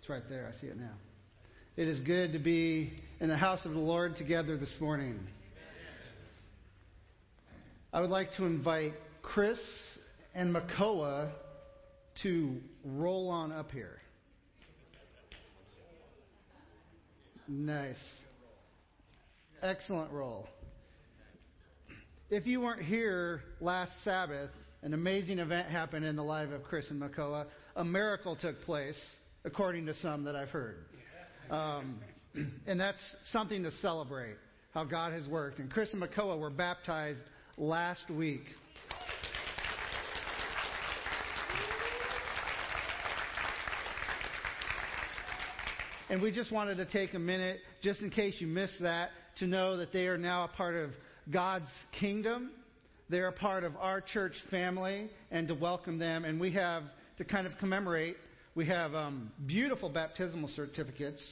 It's right there. I see it now. It is good to be in the house of the Lord together this morning. I would like to invite Chris and Makoa to roll on up here. Nice. Excellent roll. If you weren't here last Sabbath, an amazing event happened in the life of Chris and Makoa. A miracle took place, according to some that I've heard. Um, and that's something to celebrate, how God has worked. And Chris and Makoa were baptized last week. And we just wanted to take a minute, just in case you missed that, to know that they are now a part of God's kingdom. They're a part of our church family, and to welcome them. And we have, to kind of commemorate, we have um, beautiful baptismal certificates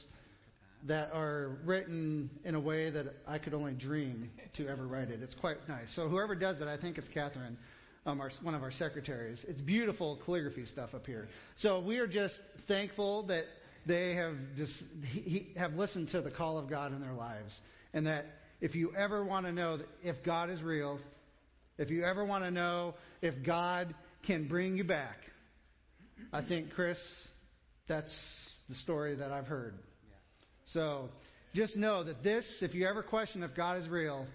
that are written in a way that I could only dream to ever write it. It's quite nice. So whoever does it, I think it's Catherine, um, our, one of our secretaries. It's beautiful calligraphy stuff up here. So we are just thankful that they have just he, have listened to the call of God in their lives, and that if you ever want to know if God is real, if you ever want to know if God can bring you back, I think Chris, that's the story that I've heard. So just know that this, if you ever question if God is real,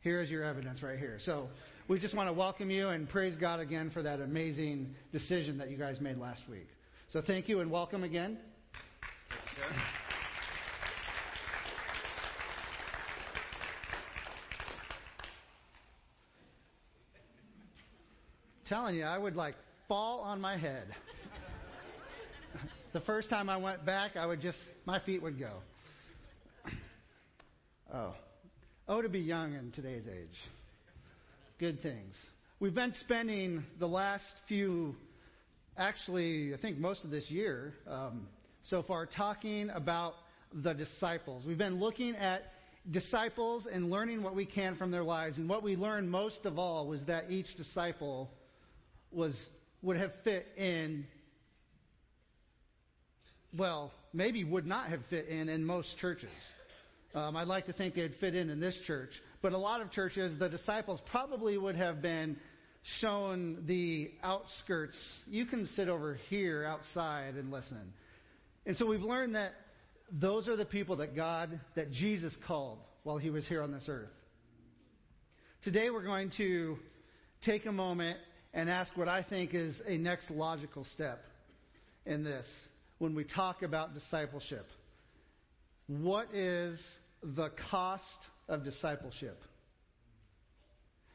here is your evidence right here. So we just want to welcome you and praise God again for that amazing decision that you guys made last week. So thank you and welcome again. Telling you, I would like fall on my head. The first time I went back, I would just, my feet would go. Oh. Oh, to be young in today's age. Good things. We've been spending the last few, actually, I think most of this year um, so far, talking about the disciples. We've been looking at disciples and learning what we can from their lives. And what we learned most of all was that each disciple was would have fit in well, maybe would not have fit in in most churches. Um, I'd like to think they'd fit in in this church. But a lot of churches, the disciples probably would have been shown the outskirts. You can sit over here outside and listen. And so we've learned that those are the people that God, that Jesus called while he was here on this earth. Today we're going to take a moment and ask what I think is a next logical step in this when we talk about discipleship. What is the cost of discipleship?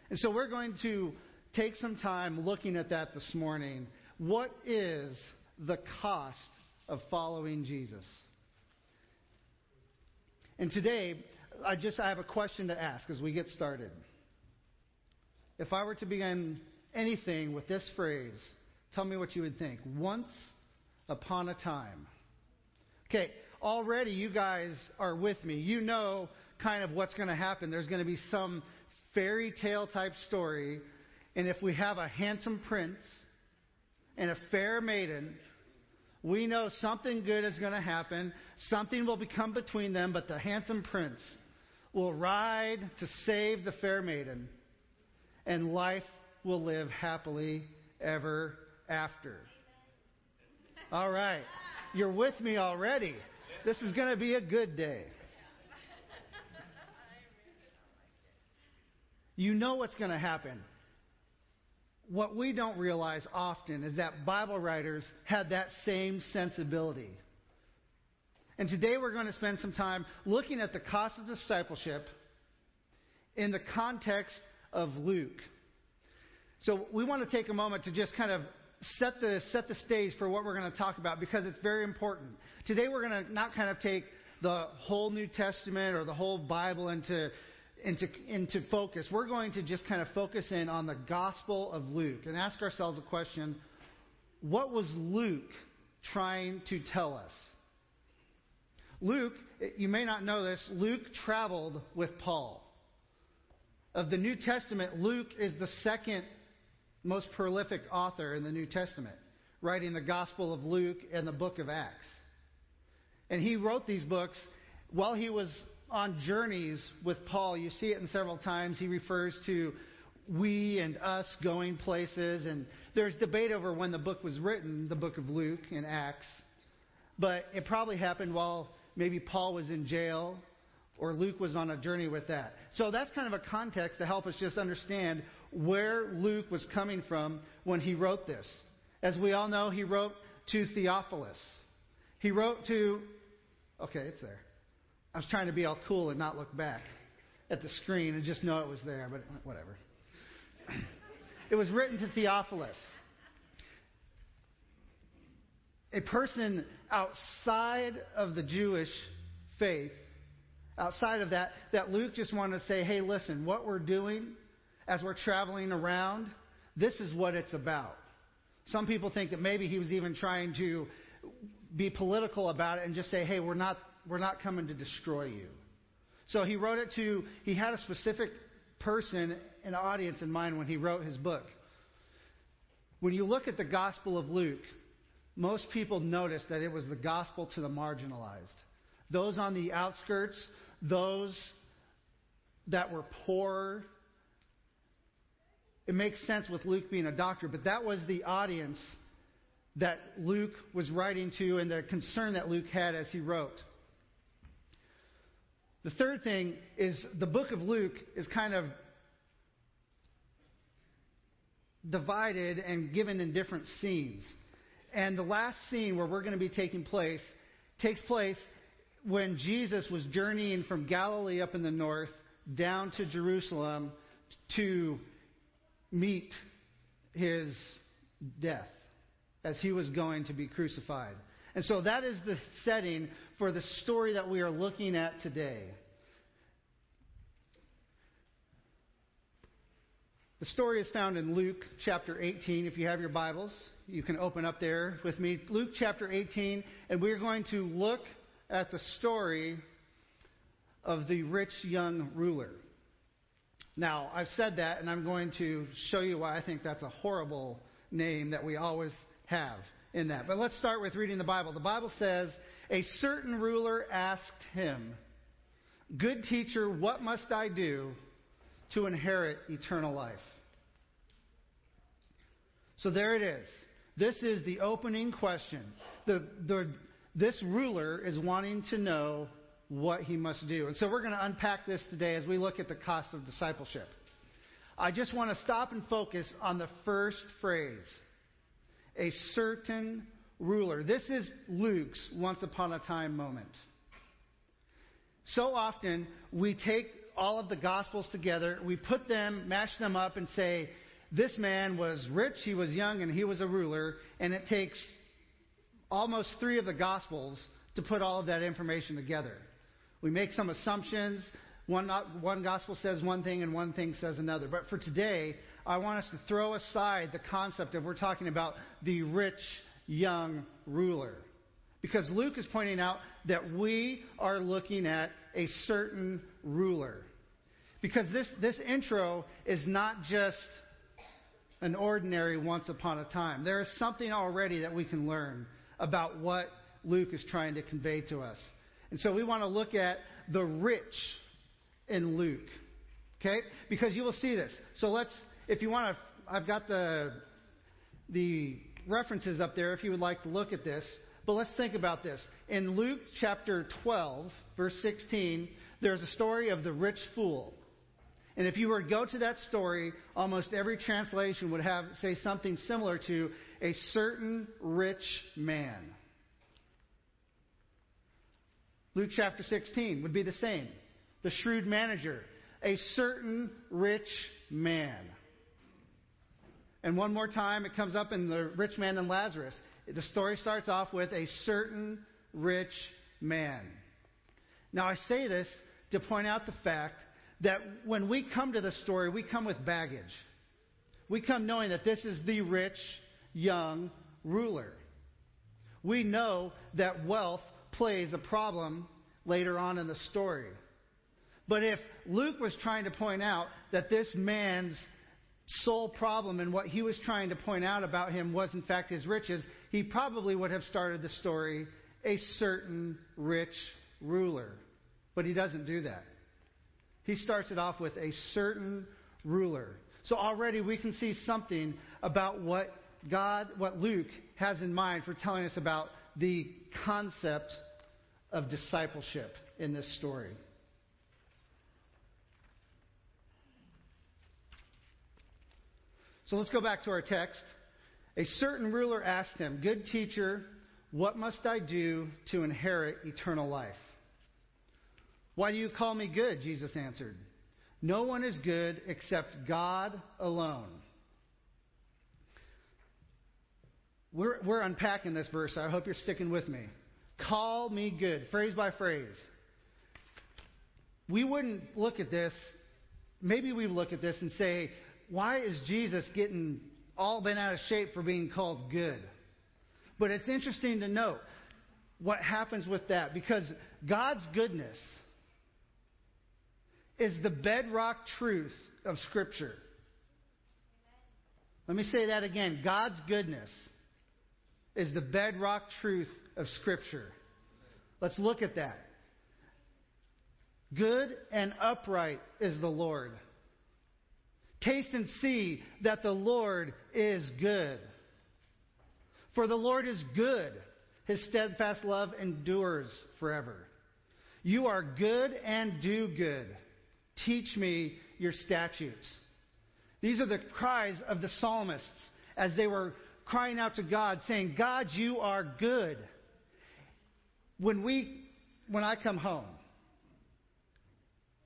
And so we're going to take some time looking at that this morning. What is the cost of following Jesus? And today, I just I have a question to ask as we get started. If I were to begin anything with this phrase, tell me what you would think. Once upon a time. Okay, already you guys are with me. You know kind of what's going to happen. There's going to be some fairy tale type story. And if we have a handsome prince and a fair maiden, we know something good is going to happen. Something will become between them, but the handsome prince will ride to save the fair maiden, and life will live happily ever after. All right. You're with me already. This is going to be a good day. You know what's going to happen. What we don't realize often is that Bible writers had that same sensibility. And today we're going to spend some time looking at the cost of discipleship in the context of Luke. So we want to take a moment to just kind of set the, set the stage for what we're going to talk about because it's very important. Today we're going to not kind of take the whole New Testament or the whole Bible into, into, into focus. We're going to just kind of focus in on the Gospel of Luke and ask ourselves a question what was Luke trying to tell us? Luke, you may not know this, Luke traveled with Paul. Of the New Testament, Luke is the second most prolific author in the New Testament, writing the Gospel of Luke and the book of Acts. And he wrote these books while he was on journeys with Paul. You see it in several times. He refers to we and us going places. And there's debate over when the book was written, the book of Luke and Acts. But it probably happened while maybe Paul was in jail or Luke was on a journey with that. So that's kind of a context to help us just understand where Luke was coming from when he wrote this. As we all know, he wrote to Theophilus. He wrote to, okay, it's there. I was trying to be all cool and not look back at the screen and just know it was there, but whatever. It was written to Theophilus, a person outside of the Jewish faith, outside of that, that Luke just wanted to say, hey, listen, what we're doing as we're traveling around, this is what it's about. Some people think that maybe he was even trying to be political about it and just say, hey, we're not, we're not coming to destroy you. So he wrote it to, he had a specific person, an audience in mind when he wrote his book. When you look at the Gospel of Luke, most people notice that it was the gospel to the marginalized. Those on the outskirts, those that were poor. It makes sense with Luke being a doctor, but that was the audience that Luke was writing to and the concern that Luke had as he wrote. The third thing is the book of Luke is kind of divided and given in different scenes. And the last scene where we're going to be taking place takes place when Jesus was journeying from Galilee up in the north down to Jerusalem to meet his death as he was going to be crucified. And so that is the setting for the story that we are looking at today. The story is found in Luke chapter 18. If you have your Bibles, you can open up there with me. Luke chapter 18, and we're going to look at the story of the rich young ruler. Now, I've said that, and I'm going to show you why I think that's a horrible name that we always have in that. But let's start with reading the Bible. The Bible says, A certain ruler asked him, Good teacher, what must I do to inherit eternal life? So there it is. This is the opening question. The, the, this ruler is wanting to know what he must do. And so we're going to unpack this today as we look at the cost of discipleship. I just want to stop and focus on the first phrase a certain ruler. This is Luke's once upon a time moment. So often we take all of the gospels together, we put them, mash them up, and say, this man was rich, he was young, and he was a ruler, and it takes almost three of the Gospels to put all of that information together. We make some assumptions. One, one Gospel says one thing and one thing says another. But for today, I want us to throw aside the concept of we're talking about the rich young ruler. Because Luke is pointing out that we are looking at a certain ruler. Because this, this intro is not just an ordinary once upon a time. There is something already that we can learn about what Luke is trying to convey to us. And so we want to look at the rich in Luke. Okay? Because you will see this. So let's, if you want to, I've got the, the references up there if you would like to look at this. But let's think about this. In Luke chapter 12, verse 16, there's a story of the rich fool. And if you were to go to that story, almost every translation would have say something similar to a certain rich man. Luke chapter 16 would be the same. The shrewd manager, a certain rich man. And one more time, it comes up in the rich man and Lazarus. The story starts off with a certain rich man. Now, I say this to point out the fact that when we come to the story, we come with baggage. We come knowing that this is the rich, young ruler. We know that wealth plays a problem later on in the story. But if Luke was trying to point out that this man's sole problem and what he was trying to point out about him was, in fact, his riches, he probably would have started the story a certain rich ruler. But he doesn't do that. He starts it off with a certain ruler. So already we can see something about what God, what Luke has in mind for telling us about the concept of discipleship in this story. So let's go back to our text. A certain ruler asked him, Good teacher, what must I do to inherit eternal life? Why do you call me good? Jesus answered. No one is good except God alone. We're, we're unpacking this verse. I hope you're sticking with me. Call me good, phrase by phrase. We wouldn't look at this, maybe we look at this and say, why is Jesus getting all bent out of shape for being called good? But it's interesting to note what happens with that because God's goodness is the bedrock truth of Scripture. Let me say that again. God's goodness is the bedrock truth of Scripture. Let's look at that. Good and upright is the Lord. Taste and see that the Lord is good. For the Lord is good. His steadfast love endures forever. You are good and do good. Teach me your statutes. These are the cries of the psalmists as they were crying out to God, saying, God, you are good. When we, when I come home,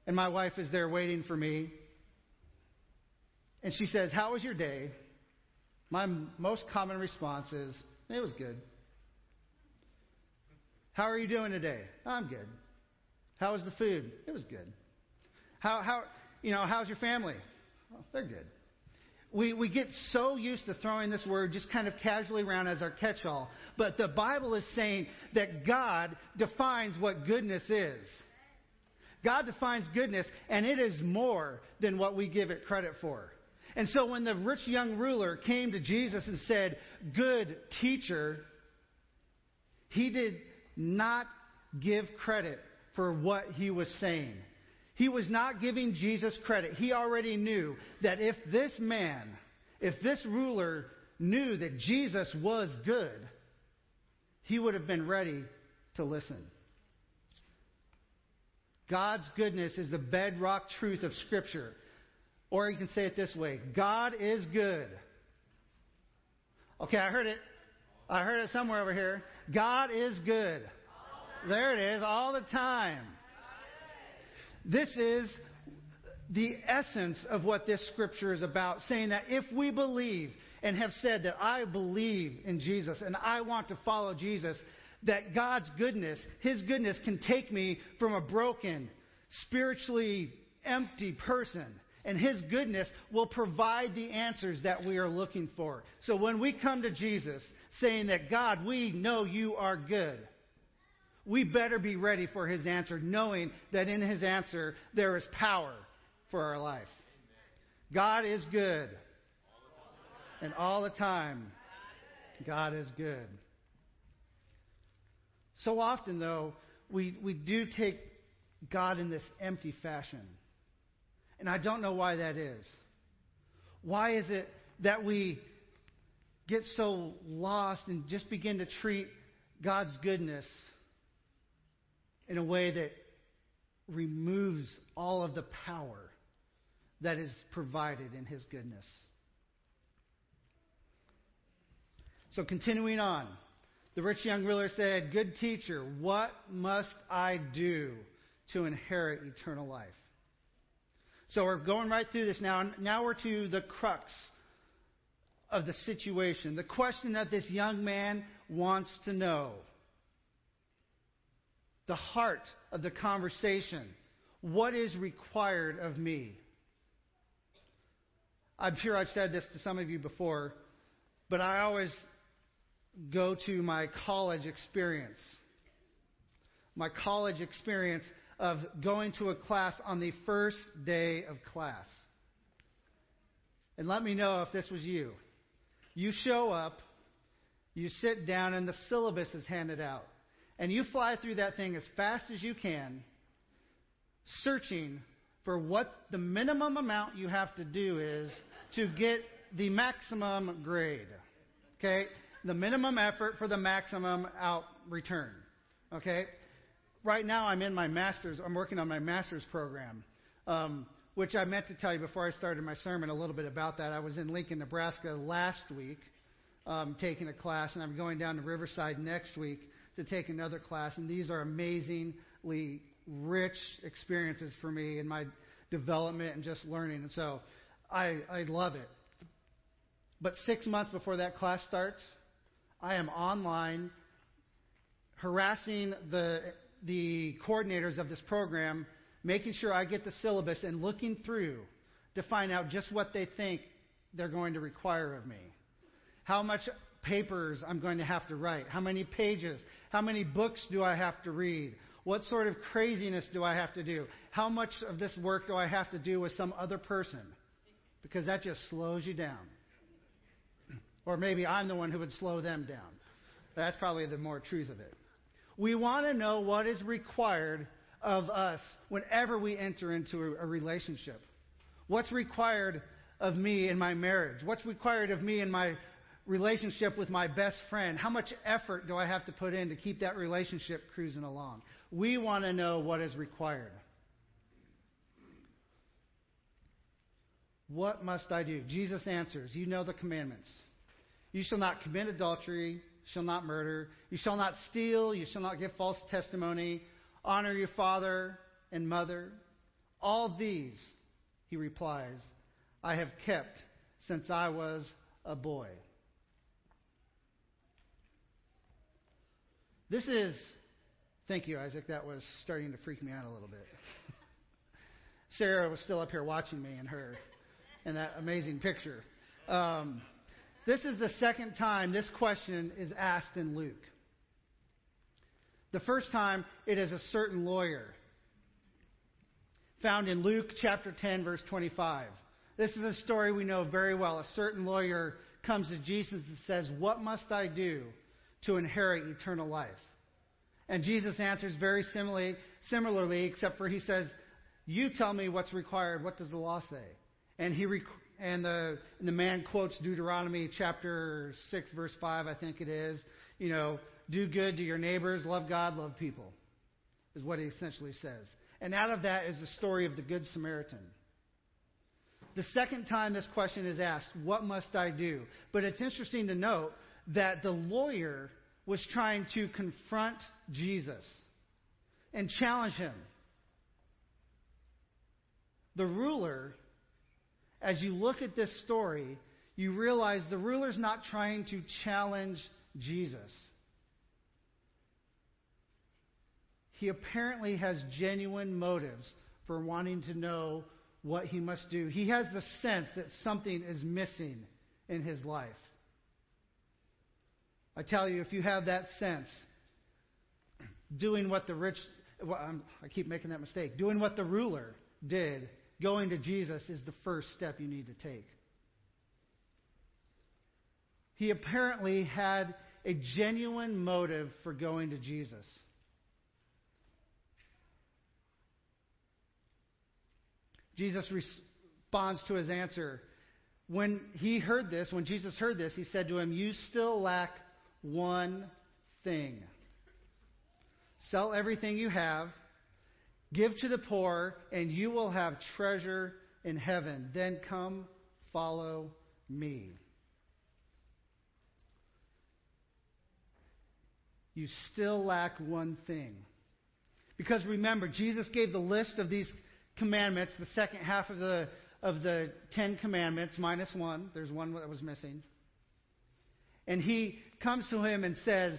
and my wife is there waiting for me, and she says, How was your day? My most common response is, It was good. How are you doing today? I'm good. How was the food? It was good. How, how, you know, how's your family? They're good. We, we get so used to throwing this word just kind of casually around as our catch all. But the Bible is saying that God defines what goodness is. God defines goodness, and it is more than what we give it credit for. And so when the rich young ruler came to Jesus and said, Good teacher, he did not give credit for what he was saying. He was not giving Jesus credit. He already knew that if this man, if this ruler knew that Jesus was good, he would have been ready to listen. God's goodness is the bedrock truth of Scripture. Or you can say it this way God is good. Okay, I heard it. I heard it somewhere over here. God is good. There it is, all the time. This is the essence of what this scripture is about, saying that if we believe and have said that I believe in Jesus and I want to follow Jesus, that God's goodness, His goodness, can take me from a broken, spiritually empty person. And His goodness will provide the answers that we are looking for. So when we come to Jesus saying that, God, we know you are good, we better be ready for his answer, knowing that in his answer there is power for our life. God is good. And all the time, God is good. So often, though, we, we do take God in this empty fashion. And I don't know why that is. Why is it that we get so lost and just begin to treat God's goodness in a way that removes all of the power that is provided in His goodness. So, continuing on, the rich young ruler said, Good teacher, what must I do to inherit eternal life? So, we're going right through this now. Now we're to the crux of the situation, the question that this young man wants to know the heart of the conversation. What is required of me? I'm sure I've said this to some of you before, but I always go to my college experience. My college experience of going to a class on the first day of class. And let me know if this was you. You show up, you sit down, and the syllabus is handed out and you fly through that thing as fast as you can, searching for what the minimum amount you have to do is to get the maximum grade. Okay? The minimum effort for the maximum out return. Okay? Right now, I'm in my master's, I'm working on my master's program. Um, which I meant to tell you before I started my sermon a little bit about that. I was in Lincoln, Nebraska last week um, taking a class, and I'm going down to Riverside next week to take another class. And these are amazingly rich experiences for me in my development and just learning. And so I, I love it. But six months before that class starts, I am online harassing the, the coordinators of this program making sure I get the syllabus and looking through to find out just what they think they're going to require of me. How much papers I'm going to have to write, how many pages, how many books do I have to read, what sort of craziness do I have to do, how much of this work do I have to do with some other person, because that just slows you down. Or maybe I'm the one who would slow them down. That's probably the more truth of it. We want to know what is required of us whenever we enter into a, relationship. What's required of me in my marriage? What's required of me in my relationship with my best friend? How much effort do I have to put in to keep that relationship cruising along? We want to know what is required. What must I do? Jesus answers, You know the commandments. You shall not commit adultery, shall not murder, you shall not steal, you shall not give false testimony, Honor your father and mother. All these, he replies, I have kept since I was a boy. This is, thank you, Isaac. That was starting to freak me out a little bit. Sarah was still up here watching me and her and that amazing picture. Um, this is the second time this question is asked in Luke. The first time, it is a certain lawyer. Found in Luke chapter 10, verse 25. This is a story we know very well. A certain lawyer comes to Jesus and says, What must I do to inherit eternal life? And Jesus answers very similarly, similarly except for he says, You tell me what's required. What does the law say? And he rec- and the and the man quotes Deuteronomy chapter six verse five, I think it is. You know, do good to your neighbors, love God, love people, is what he essentially says. And out of that is the story of the Good Samaritan. The second time this question is asked, What must I do? But it's interesting to note that the lawyer was trying to confront Jesus and challenge him. The ruler, as you look at this story, you realize the ruler's not trying to challenge Jesus. he apparently has genuine motives for wanting to know what he must do. He has the sense that something is missing in his life. I tell you, if you have that sense, doing what the rich, well, i keep making that mistake, doing what the ruler did, going to Jesus is the first step you need to take. He apparently had a genuine motive for going to Jesus. Jesus responds to his answer. When he heard this, when Jesus heard this, he said to him, You still lack one thing. Sell everything you have, give to the poor, and you will have treasure in heaven. Then come, follow me. You still lack one thing. Because remember, Jesus gave the list of these commandments, the second half of the, of the Ten Commandments, minus one. There's one that was missing. And he comes to him and says,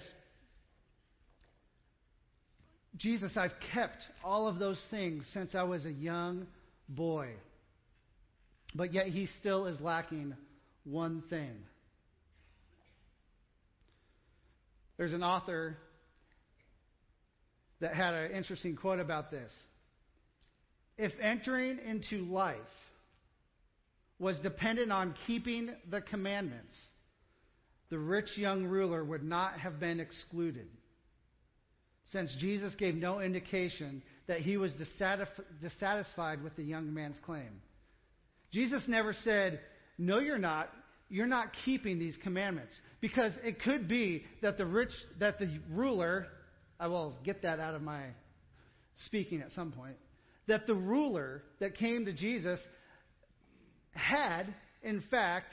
Jesus, I've kept all of those things since I was a young boy. But yet he still is lacking one thing. There's an author that had an interesting quote about this. If entering into life was dependent on keeping the commandments, the rich young ruler would not have been excluded. since Jesus gave no indication that he was dissatisfied with the young man's claim. Jesus never said, No, you're not. You're not keeping these commandments. Because it could be that the rich, that the ruler, I will get that out of my speaking at some point, that the ruler that came to Jesus had, in fact,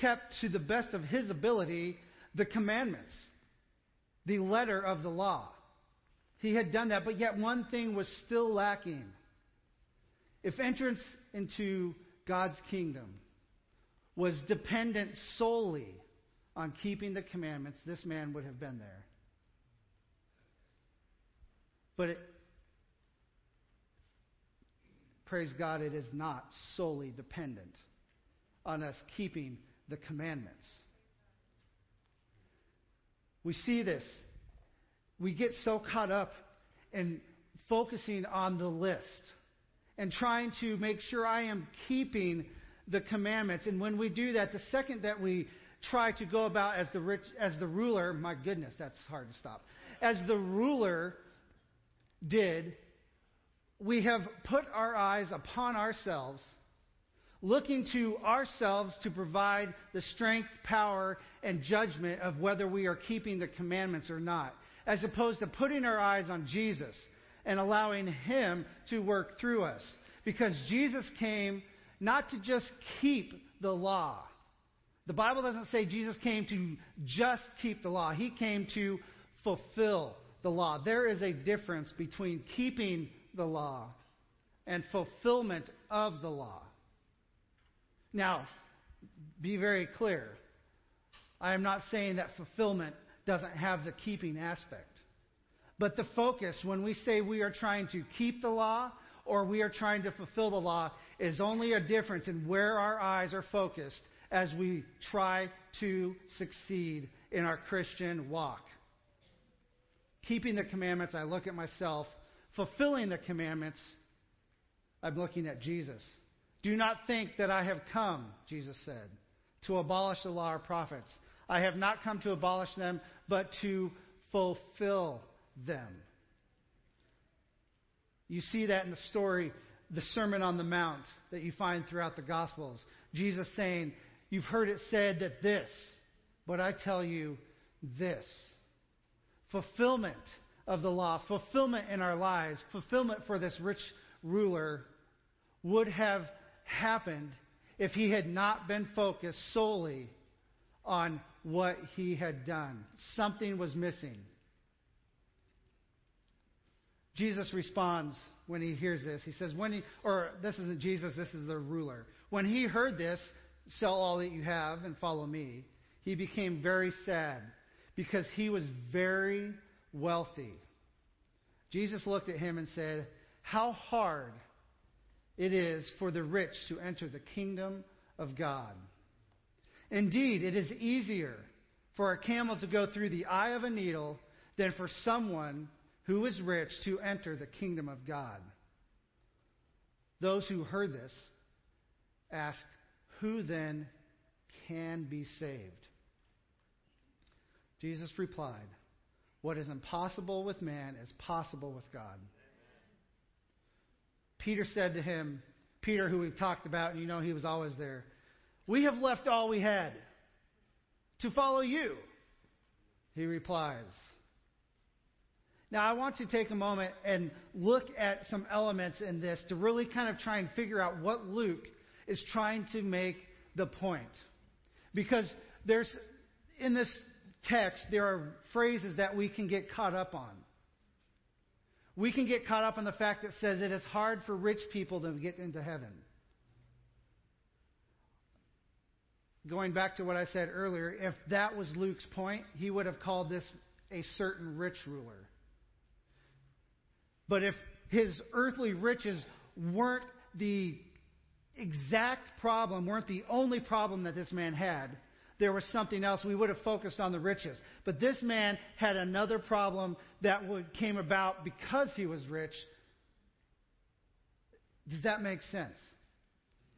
kept to the best of his ability the commandments, the letter of the law. He had done that, but yet one thing was still lacking. If entrance into God's kingdom was dependent solely on keeping the commandments, this man would have been there. But it, praise God, it is not solely dependent on us keeping the commandments. We see this. We get so caught up in focusing on the list and trying to make sure I am keeping the commandments. And when we do that, the second that we try to go about as the rich, as the ruler, my goodness, that's hard to stop. As the ruler did, we have put our eyes upon ourselves, looking to ourselves to provide the strength, power, and judgment of whether we are keeping the commandments or not, as opposed to putting our eyes on Jesus and allowing Him to work through us. Because Jesus came not to just keep the law. The Bible doesn't say Jesus came to just keep the law, He came to fulfill the law. There is a difference between keeping the law and fulfillment of the law. Now, be very clear. I am not saying that fulfillment doesn't have the keeping aspect. But the focus, when we say we are trying to keep the law or we are trying to fulfill the law, is only a difference in where our eyes are focused as we try to succeed in our Christian walk. Keeping the commandments, I look at myself. Fulfilling the commandments, I'm looking at Jesus. Do not think that I have come, Jesus said, to abolish the law or prophets. I have not come to abolish them, but to fulfill them. You see that in the story, the Sermon on the Mount that you find throughout the Gospels. Jesus saying, You've heard it said that this, but I tell you this. Fulfillment of the law, fulfillment in our lives, fulfillment for this rich ruler would have happened if he had not been focused solely on what he had done. Something was missing. Jesus responds when he hears this. He says, when he, or this isn't Jesus, this is the ruler. When he heard this, sell all that you have and follow me, he became very sad because he was very wealthy. Jesus looked at him and said, How hard it is for the rich to enter the kingdom of God. Indeed, it is easier for a camel to go through the eye of a needle than for someone who is rich to enter the kingdom of God. Those who heard this asked, Who then can be saved? Jesus replied, What is impossible with man is possible with God. Peter said to him, Peter, who we've talked about, and you know he was always there, We have left all we had to follow you. He replies. Now, I want to take a moment and look at some elements in this to really kind of try and figure out what Luke is trying to make the point. Because there's, in this text, there are phrases that we can get caught up on. We can get caught up on the fact that says it is hard for rich people to get into heaven. Going back to what I said earlier, if that was Luke's point, he would have called this a certain rich ruler. But if his earthly riches weren't the exact problem, weren't the only problem that this man had, there was something else, we would have focused on the riches. But this man had another problem that would, came about because he was rich. Does that make sense?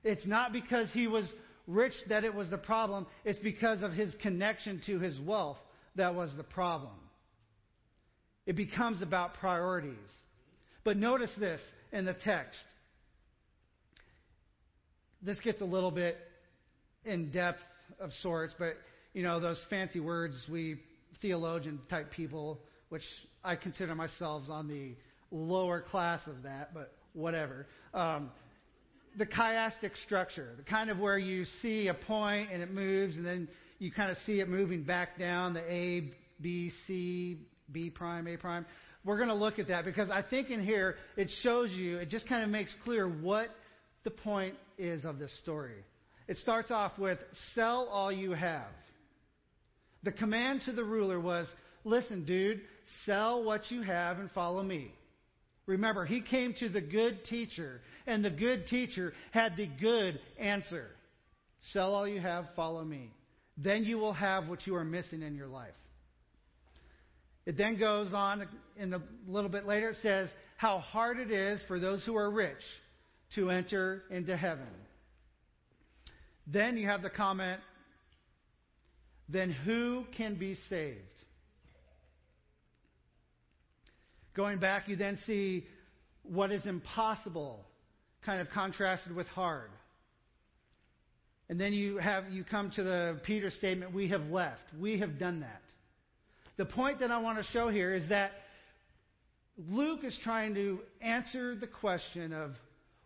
It's not because he was rich that it was the problem, it's because of his connection to his wealth that was the problem. It becomes about priorities. But notice this in the text. This gets a little bit in depth of sorts, but you know, those fancy words we theologian type people, which I consider myself on the lower class of that, but whatever. Um, the chiastic structure, the kind of where you see a point and it moves, and then you kind of see it moving back down the A, B, C, B prime, A prime. We're going to look at that because I think in here it shows you, it just kind of makes clear what the point is of this story. It starts off with sell all you have. The command to the ruler was listen, dude, sell what you have and follow me. Remember, he came to the good teacher, and the good teacher had the good answer. Sell all you have, follow me. Then you will have what you are missing in your life. It then goes on in a little bit later, it says, How hard it is for those who are rich to enter into heaven. Then you have the comment, Then who can be saved? Going back, you then see what is impossible, kind of contrasted with hard. And then you have you come to the Peter statement, we have left. We have done that. The point that I want to show here is that Luke is trying to answer the question of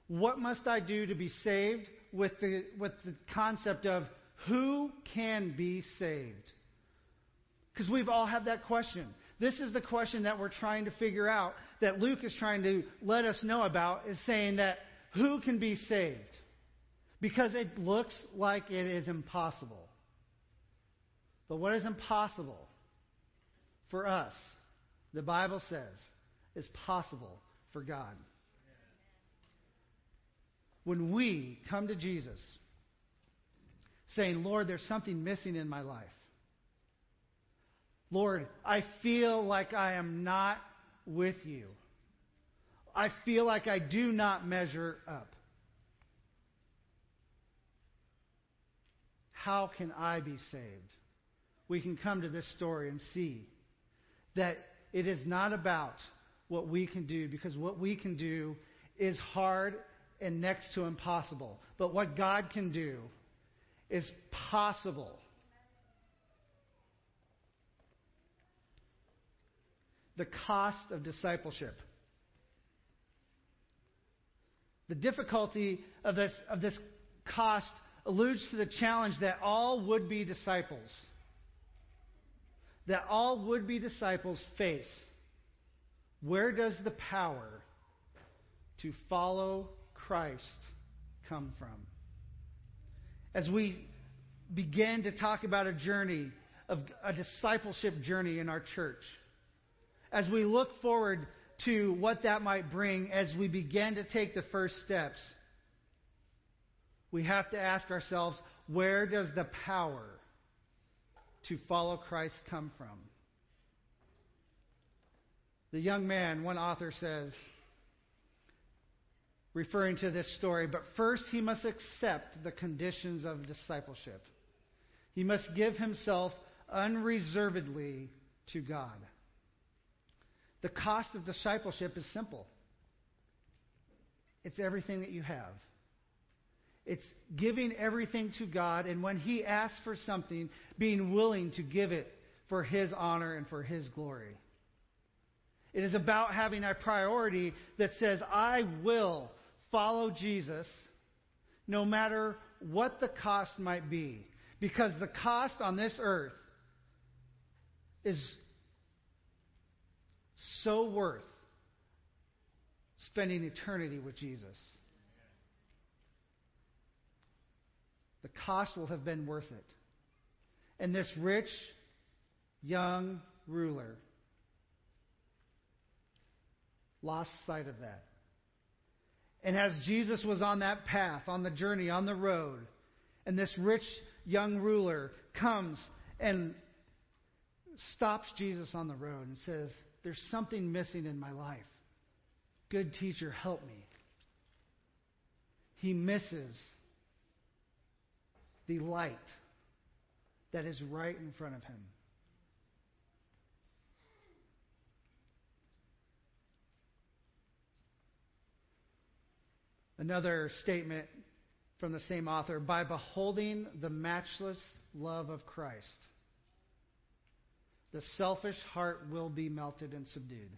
what must I do to be saved with the, with the concept of who can be saved? Because we've all had that question. This is the question that we're trying to figure out, that Luke is trying to let us know about, is saying that who can be saved? Because it looks like it is impossible. But what is impossible? for us, the Bible says, is possible for God. When we come to Jesus saying, Lord, there's something missing in my life. Lord, I feel like I am not with you. I feel like I do not measure up. How can I be saved? We can come to this story and see that it is not about what we can do, because what we can do is hard and next to impossible. But what God can do is possible. The cost of discipleship. The difficulty of this, of this cost alludes to the challenge that all would be disciples that all would be disciples face. Where does the power to follow Christ come from? As we begin to talk about a journey, of a discipleship journey in our church, as we look forward to what that might bring as we begin to take the first steps, we have to ask ourselves where does the power to follow Christ come from? The young man, one author says, referring to this story, but first he must accept the conditions of discipleship. He must give himself unreservedly to God. The cost of discipleship is simple it's everything that you have. It's giving everything to God, and when He asks for something, being willing to give it for His honor and for His glory. It is about having a priority that says, I will follow Jesus no matter what the cost might be. Because the cost on this earth is so worth spending eternity with Jesus. The cost will have been worth it. And this rich, young ruler lost sight of that. And as Jesus was on that path, on the journey, on the road, and this rich young ruler comes and stops Jesus on the road and says, There's something missing in my life. Good teacher, help me. He misses the light that is right in front of him. Another statement from the same author by beholding the matchless love of Christ, the selfish heart will be melted and subdued.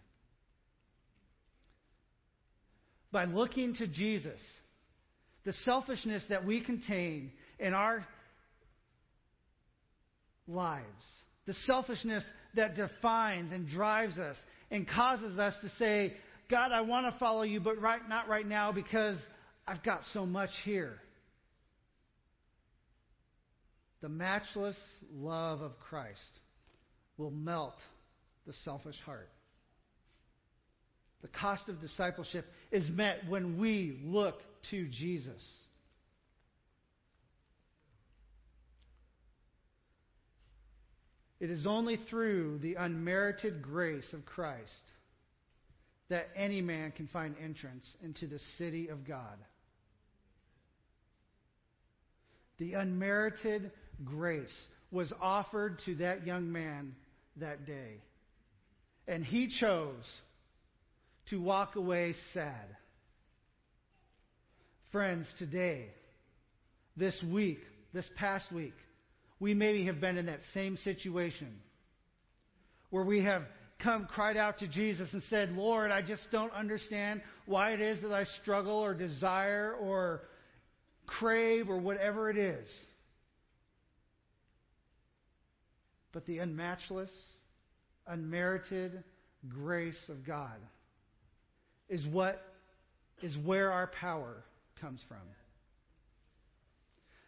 By looking to Jesus, the selfishness that we contain in our lives, the selfishness that defines and drives us and causes us to say, God, I want to follow you, but right, not right now because I've got so much here. The matchless love of Christ will melt the selfish heart. The cost of discipleship is met when we look to Jesus. It is only through the unmerited grace of Christ that any man can find entrance into the city of God. The unmerited grace was offered to that young man that day. And he chose to walk away sad. Friends, today, this week, this past week, we maybe have been in that same situation where we have come, cried out to Jesus and said, Lord, I just don't understand why it is that I struggle or desire or crave or whatever it is. But the unmatchless, unmerited grace of God is what is where our power comes from.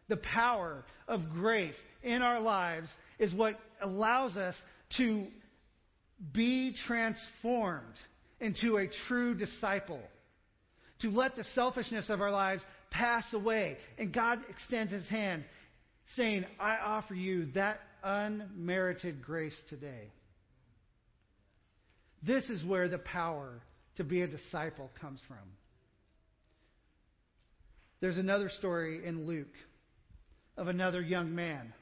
The power of grace in our lives is what allows us to be transformed into a true disciple. To let the selfishness of our lives pass away. And God extends his hand saying, I offer you that unmerited grace today. This is where the power to be a disciple comes from. There's another story in Luke of another young man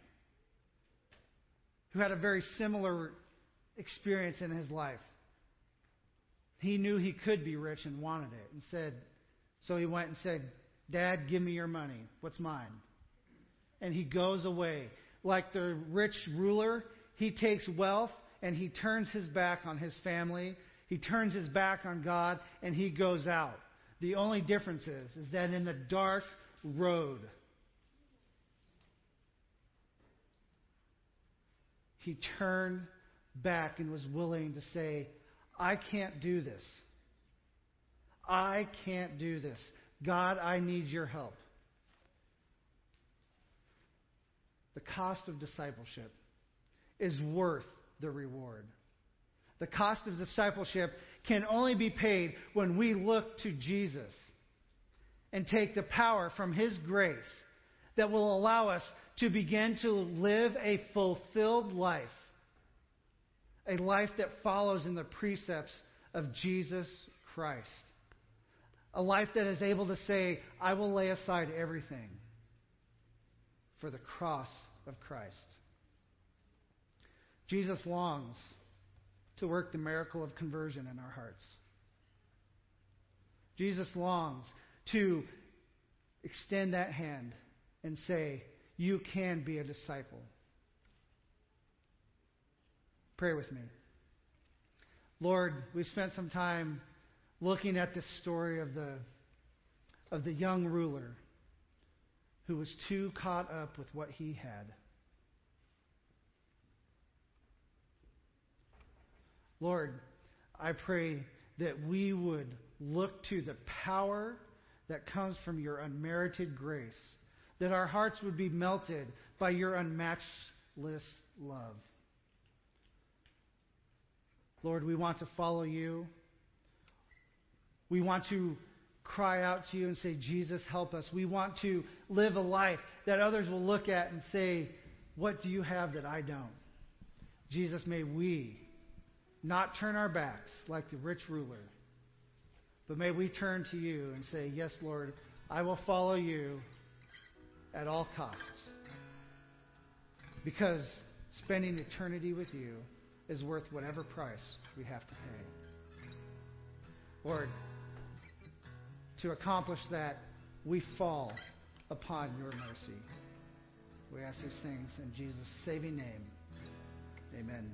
who had a very similar experience in his life. He knew he could be rich and wanted it and said, so he went and said, Dad, give me your money. What's mine? And he goes away. Like the rich ruler, he takes wealth and he turns his back on his family. He turns his back on God and he goes out. The only difference is, is that in the dark road, he turned back and was willing to say, I can't do this. I can't do this. God, I need your help. The cost of discipleship is worth the reward. The cost of discipleship can only be paid when we look to Jesus and take the power from His grace that will allow us to begin to live a fulfilled life, a life that follows in the precepts of Jesus Christ, a life that is able to say, I will lay aside everything for the cross of Christ. Jesus longs to work the miracle of conversion in our hearts. Jesus longs to extend that hand and say, You can be a disciple. Pray with me. Lord, we spent some time looking at this story of the, of the young ruler who was too caught up with what he had. Lord, I pray that we would look to the power that comes from your unmerited grace, that our hearts would be melted by your unmatchless love. Lord, we want to follow you. We want to cry out to you and say, Jesus, help us. We want to live a life that others will look at and say, What do you have that I don't? Jesus, may we not turn our backs like the rich ruler, but may we turn to you and say, Yes, Lord, I will follow you at all costs. Because spending eternity with you is worth whatever price we have to pay. Lord, to accomplish that, we fall upon your mercy. We ask these things in Jesus' saving name. Amen.